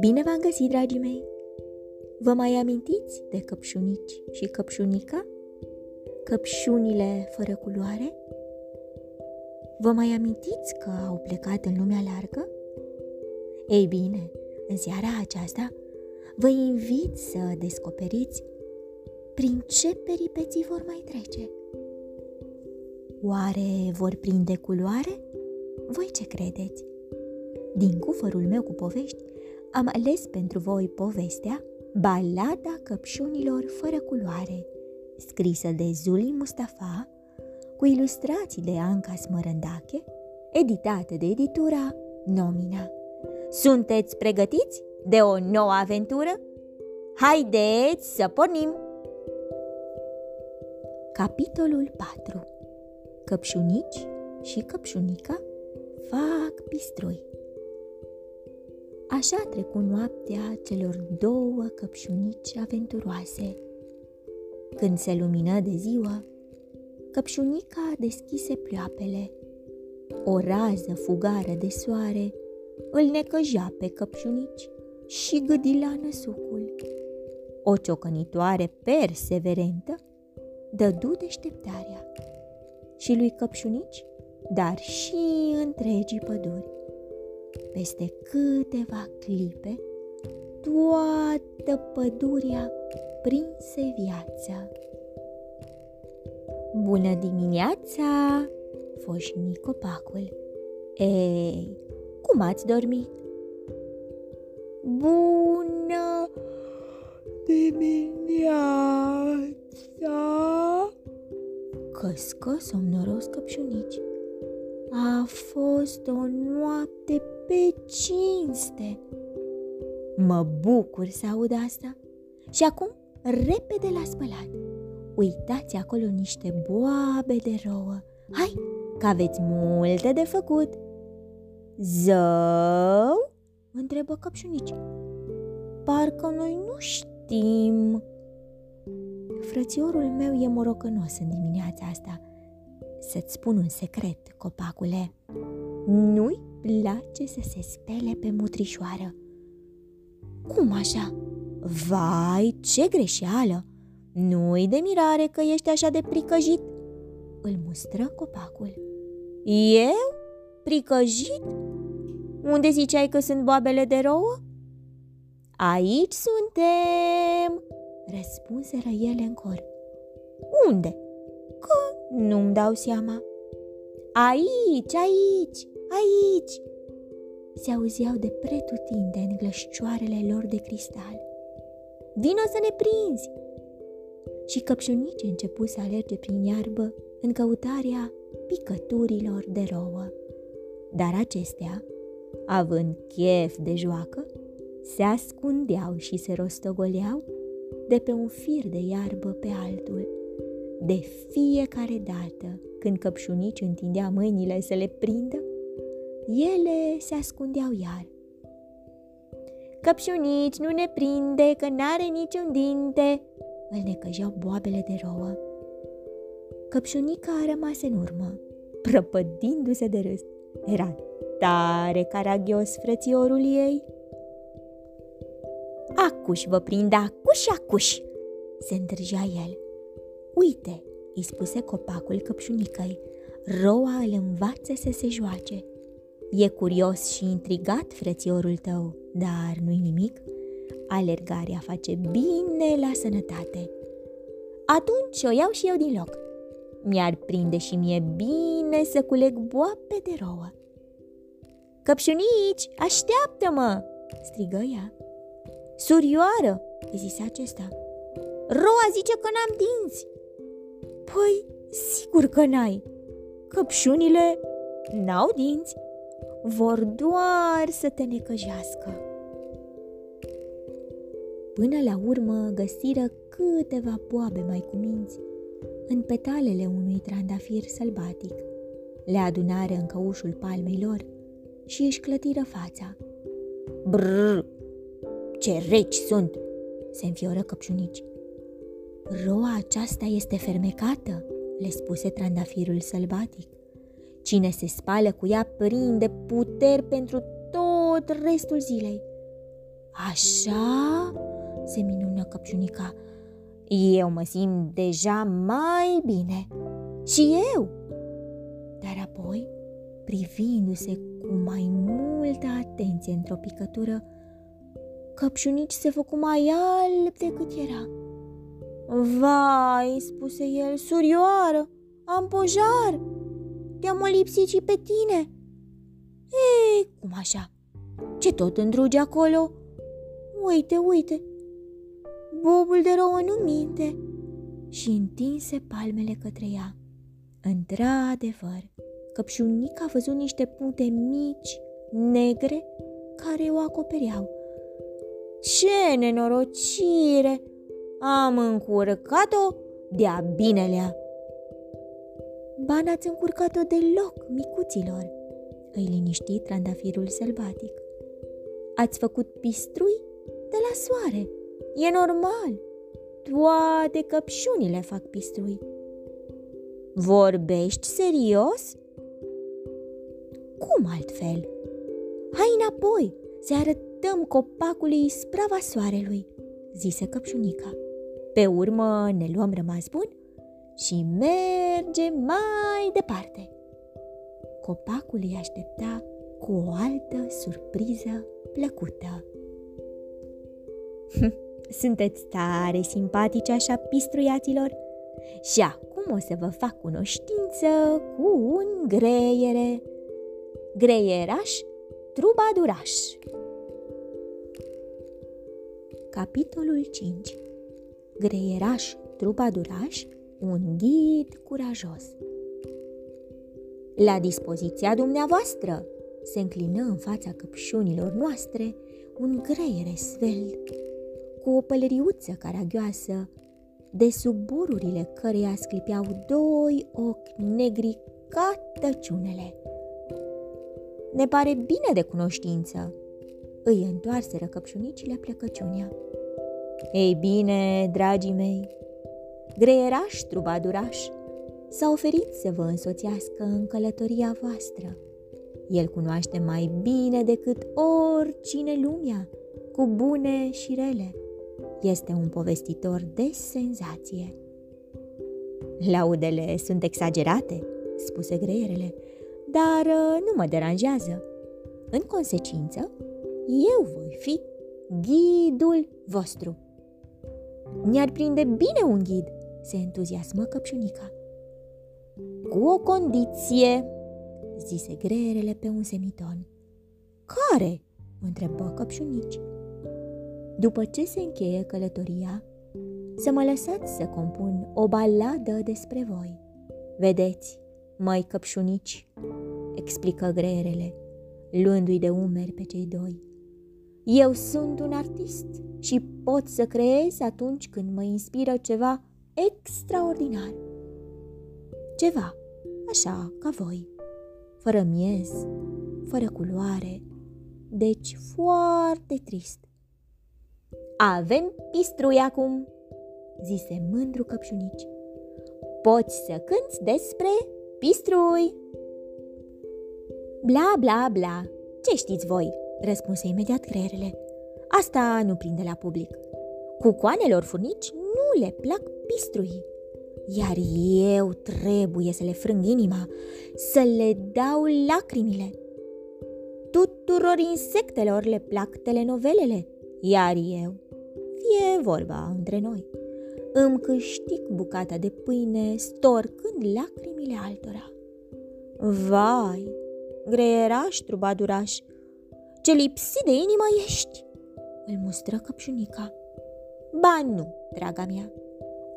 Bine v-am găsit, dragii mei! Vă mai amintiți de căpșunici și căpșunica? Căpșunile fără culoare? Vă mai amintiți că au plecat în lumea largă? Ei bine, în seara aceasta vă invit să descoperiți prin ce peripeții vor mai trece. Oare vor prinde culoare? Voi ce credeți? Din cufărul meu cu povești am ales pentru voi povestea Balada căpșunilor fără culoare, scrisă de Zuli Mustafa, cu ilustrații de Anca Smărândache, editată de editura Nomina. Sunteți pregătiți de o nouă aventură? Haideți să pornim! Capitolul 4 Căpșunici și căpșunica fac pistrui. Așa trecu noaptea celor două căpșunici aventuroase. Când se lumină de ziua, căpșunica deschise pleoapele. O rază fugară de soare îl necăja pe căpșunici și gâdila năsucul. O ciocănitoare perseverentă dădu deșteptarea și lui căpșunici, dar și întregii păduri. Peste câteva clipe, toată pădurea prinse viață. Bună dimineața! foșni copacul. Ei, cum ați dormit? Bună dimineața! Căscă somnoros căpșunici. A fost o noapte pe cinste. Mă bucur să aud asta. Și acum, repede la spălat. Uitați acolo niște boabe de rouă. Hai, că aveți multe de făcut. Zău? întrebă căpșunici. Parcă noi nu știm. Frățiorul meu e morocănos în dimineața asta. Să-ți spun un secret, copacule. Nu-i place să se spele pe mutrișoară. Cum așa? Vai, ce greșeală! Nu-i de mirare că ești așa de pricăjit. Îl mustră copacul. Eu? Pricăjit? Unde ziceai că sunt boabele de rouă? Aici suntem, răspunseră ele în cor. Unde? Că nu-mi dau seama. Aici, aici, aici! Se auzeau de pretutinde în glășcioarele lor de cristal. Vino să ne prinzi! Și căpșunice începu să alerge prin iarbă în căutarea picăturilor de rouă. Dar acestea, având chef de joacă, se ascundeau și se rostogoleau de pe un fir de iarbă pe altul. De fiecare dată când căpșunici întindea mâinile să le prindă, ele se ascundeau iar. Căpșunici, nu ne prinde, că n-are niciun dinte, îl necăjeau boabele de rouă. Căpșunica a rămas în urmă, prăpădindu-se de râs. Era tare caragios frățiorul ei. Acuș vă prind, acuș, acuș, se întârjea el. Uite, îi spuse copacul căpșunicăi, roa îl învață să se joace. E curios și intrigat frățiorul tău, dar nu-i nimic. Alergarea face bine la sănătate. Atunci o iau și eu din loc. Mi-ar prinde și mie bine să culeg boape de rouă. Căpșunici, așteaptă-mă!" strigă ea. Surioară, îi zise acesta. Roa zice că n-am dinți. Păi, sigur că n-ai. Căpșunile n-au dinți. Vor doar să te necăjească. Până la urmă găsiră câteva poabe mai cuminți în petalele unui trandafir sălbatic. Le adunară în căușul palmei lor și își clătiră fața. Brrr, ce reci sunt!" se înfioră căpșunici. Roa aceasta este fermecată, le spuse trandafirul sălbatic. Cine se spală cu ea prinde puteri pentru tot restul zilei. Așa? se minună căpșunica. Eu mă simt deja mai bine. Și eu. Dar apoi, privindu-se cu mai multă atenție într-o picătură, căpșunici se făcu mai alb decât era. Vai, spuse el, surioară, am pojar, te-am lipsit și pe tine. Ei, cum așa? Ce tot îndruge acolo? Uite, uite, bobul de rouă nu minte. Și întinse palmele către ea. Într-adevăr, căpșunica a văzut niște puncte mici, negre, care o acopereau. Ce nenorocire! Am încurcat-o de-a binelea. Ba n-ați încurcat-o deloc, micuților, îi liniști trandafirul sălbatic. Ați făcut pistrui de la soare. E normal. Toate căpșunile fac pistrui. Vorbești serios? Cum altfel? Hai înapoi să arătăm copacului sprava soarelui, zise căpșunica. Pe urmă ne luăm rămas bun și mergem mai departe. Copacul îi aștepta cu o altă surpriză plăcută. Sunteți tare simpatici așa, pistruiaților? Și acum o să vă fac cunoștință cu un greiere. Greieraș trubaduraș. Capitolul 5 Greieraș trubaduraș, un ghid curajos. La dispoziția dumneavoastră, se înclină în fața căpșunilor noastre un greiere svel, cu o pălăriuță caragioasă, de sub bururile căreia sclipeau doi ochi negri ca tăciunele. Ne pare bine de cunoștință, îi întoarseră căpșunicile plecăciunea. Ei bine, dragii mei, greieraș trubaduraș s-a oferit să vă însoțească în călătoria voastră. El cunoaște mai bine decât oricine lumea, cu bune și rele. Este un povestitor de senzație. Laudele sunt exagerate, spuse greierele, dar uh, nu mă deranjează. În consecință, eu voi fi ghidul vostru. Ne-ar prinde bine un ghid, se entuziasmă căpșunica. Cu o condiție, zise greierele pe un semiton. Care? întrebă căpșunici. După ce se încheie călătoria, să mă lăsați să compun o baladă despre voi. Vedeți, mai căpșunici, explică greierele, luându-i de umeri pe cei doi. Eu sunt un artist și pot să creez atunci când mă inspiră ceva extraordinar. Ceva, așa ca voi, fără miez, fără culoare, deci foarte trist. Avem pistrui acum, zise mândru căpșunici. Poți să cânți despre pistrui. Bla, bla, bla, ce știți voi? Răspunse imediat creierele. Asta nu prinde la public. Cucoanelor furnici nu le plac pistrui, iar eu trebuie să le frâng inima, să le dau lacrimile. Tuturor insectelor le plac telenovelele, iar eu, fie vorba între noi, îmi câștig bucata de pâine storcând lacrimile altora. Vai, greieraș, trubaduraș, ce lipsit de inimă ești! Îl mustră căpșunica. Ba nu, draga mea.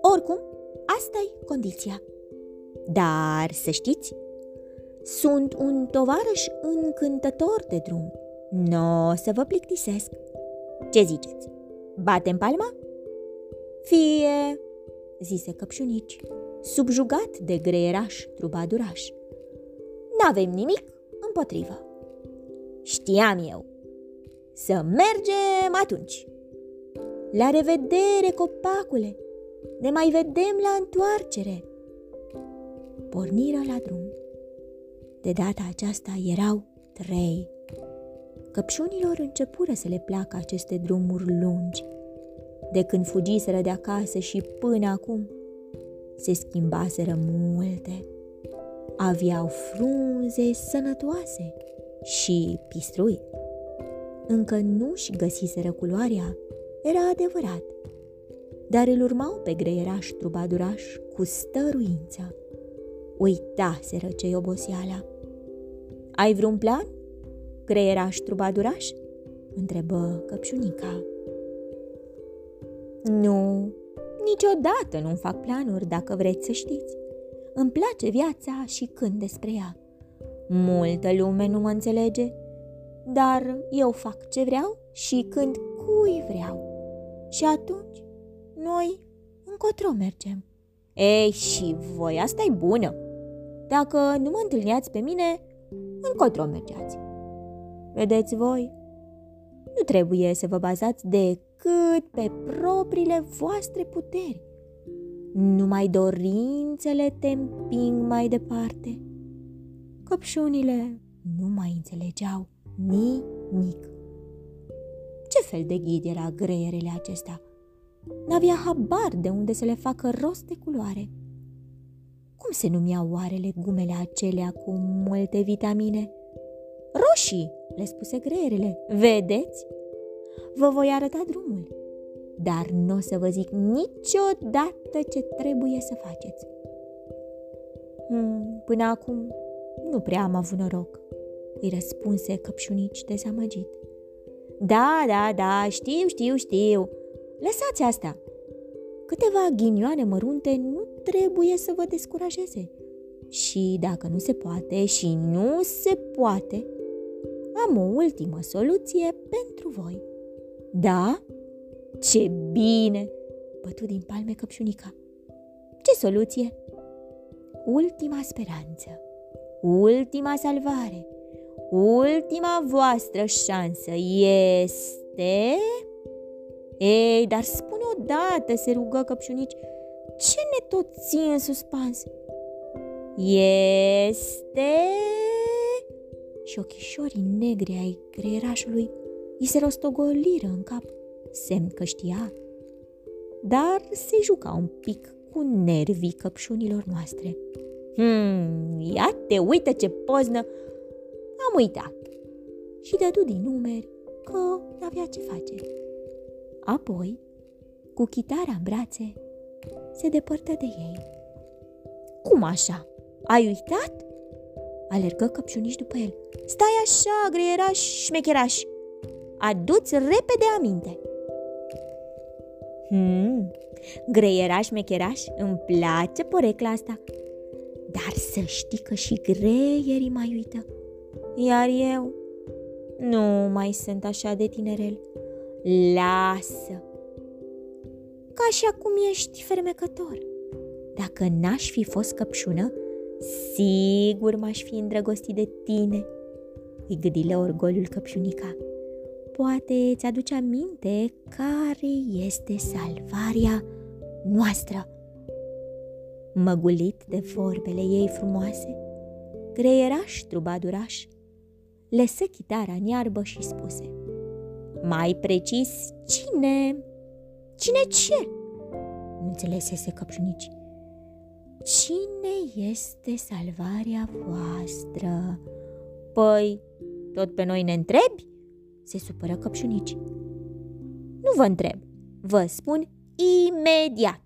Oricum, asta e condiția. Dar să știți, sunt un tovarăș încântător de drum. Nu o să vă plictisesc. Ce ziceți? Batem palma? Fie, zise căpșunici, subjugat de greieraș trubaduraș. N-avem nimic împotrivă. Știam eu. Să mergem atunci. La revedere, copacule! Ne mai vedem la întoarcere! Porniră la drum. De data aceasta erau trei. Căpșunilor începură să le placă aceste drumuri lungi. De când fugiseră de acasă și până acum, se schimbaseră multe. Aveau frunze sănătoase și pistrui. Încă nu-și găsiseră culoarea, era adevărat, dar îl urmau pe greieraș trubaduraș cu stăruință. Uitaseră ce oboseala. Ai vreun plan? Greieraș trubaduraș? întrebă căpșunica. Nu, niciodată nu fac planuri, dacă vreți să știți. Îmi place viața și când despre ea. Multă lume nu mă înțelege, dar eu fac ce vreau și când cui vreau. Și atunci, noi încotro mergem. Ei, și voi, asta e bună. Dacă nu mă întâlneați pe mine, încotro mergeați. Vedeți voi, nu trebuie să vă bazați decât pe propriile voastre puteri. Numai dorințele te împing mai departe. Căpșunile nu mai înțelegeau nimic. Ce fel de ghid era greierele acesta? N-avea habar de unde să le facă rost de culoare. Cum se numeau oare legumele acelea cu multe vitamine? Roșii, le spuse greierele. Vedeți? Vă voi arăta drumul, dar nu o să vă zic niciodată ce trebuie să faceți. Hmm, până acum nu prea am avut noroc, îi răspunse căpșunici dezamăgit. Da, da, da, știu, știu, știu. Lăsați asta. Câteva ghinioane mărunte nu trebuie să vă descurajeze. Și dacă nu se poate și nu se poate, am o ultimă soluție pentru voi. Da? Ce bine! Bătu din palme căpșunica. Ce soluție? Ultima speranță, ultima salvare, ultima voastră șansă este... Ei, dar spune odată, se rugă căpșunici, ce ne tot ții în suspans? Este și ochișorii negri ai creierașului îi se rostogoliră în cap, semn că știa. Dar se juca un pic cu nervii căpșunilor noastre. Hmm, ia te uită ce poznă! Am uitat. Și dădu din numeri că n-avea ce face. Apoi, cu chitara în brațe, se depărtă de ei. Cum așa? Ai uitat? Alergă căpșuniș după el. Stai așa, greieraș, șmecheraș! Adu-ți repede aminte! Hmm, greieraș, șmecheraș, îmi place porecla asta. Dar să știi că și greierii mai uită. Iar eu nu mai sunt așa de tinerel. Lasă! Ca și acum ești fermecător. Dacă n-aș fi fost căpșună, Sigur m-aș fi îndrăgostit de tine, îi gâdile orgoliul căpșunica. Poate îți aduce aminte care este salvarea noastră. Măgulit de vorbele ei frumoase, greieraș trubaduraș, lăsă chitara în iarbă și spuse Mai precis, cine? Cine ce? Nu înțelesese căpșunici. Cine este salvarea voastră? Păi, tot pe noi ne întrebi? Se supără căpșunici. Nu vă întreb, vă spun imediat.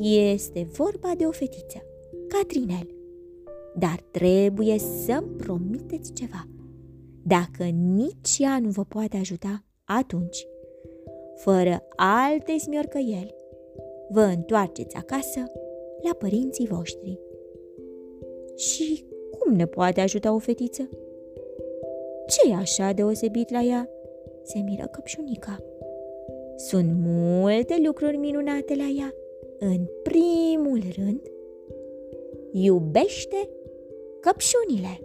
Este vorba de o fetiță, Catrinel. Dar trebuie să-mi promiteți ceva. Dacă nici ea nu vă poate ajuta, atunci, fără alte smiorcăieli, vă întoarceți acasă la părinții voștri. Și cum ne poate ajuta o fetiță? ce e așa deosebit la ea? Se miră căpșunica. Sunt multe lucruri minunate la ea. În primul rând, iubește căpșunile.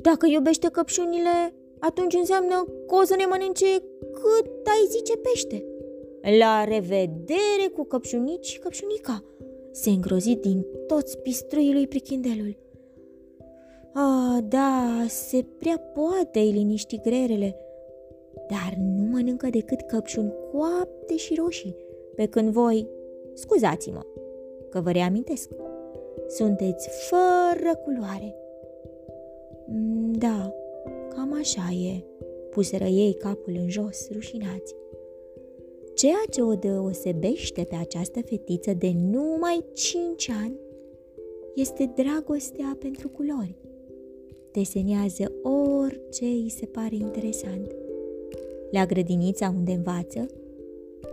Dacă iubește căpșunile, atunci înseamnă că o să ne mănânce cât ai zice pește. La revedere cu căpșunici și căpșunica. se îngrozi din toți pistruii lui prichindelul. Ah, da, se prea poate îi liniști grerele, dar nu mănâncă decât căpșuni coapte și roșii, pe când voi, scuzați-mă, că vă reamintesc, sunteți fără culoare. Mm, da, cam așa e, puseră ei capul în jos, rușinați. Ceea ce o deosebește pe această fetiță de numai cinci ani este dragostea pentru culori. Desenează orice îi se pare interesant. La grădinița unde învață,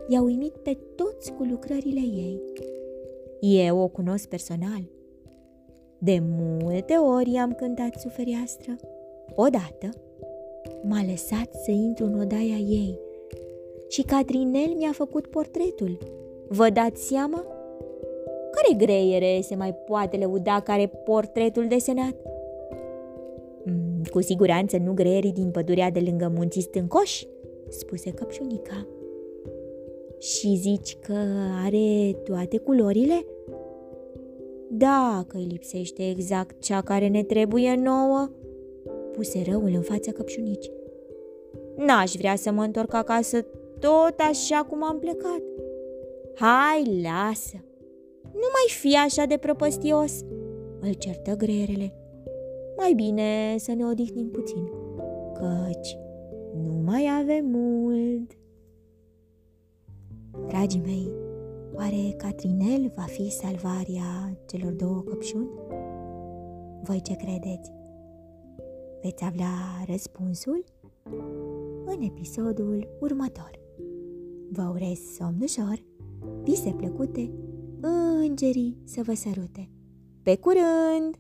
i-a uimit pe toți cu lucrările ei. Eu o cunosc personal. De multe ori i-am cântat suferiastră. Odată m-a lăsat să intru în odaia ei și Catrinel mi-a făcut portretul. Vă dați seama? Care greiere se mai poate lăuda care portretul desenat? Mm, cu siguranță nu greierii din pădurea de lângă munții stâncoși, spuse căpșunica. Și zici că are toate culorile? Da, că îi lipsește exact cea care ne trebuie nouă, puse răul în fața căpșunicii. N-aș vrea să mă întorc acasă tot așa cum am plecat. Hai, lasă! Nu mai fi așa de prăpăstios, îl certă greierele. Mai bine să ne odihnim puțin, căci nu mai avem mult. Dragii mei, oare Catrinel va fi salvarea celor două căpșuni? Voi ce credeți? Veți avea răspunsul în episodul următor. Vă urez somn ușor, vise plăcute, îngerii să vă sărute. Pe curând!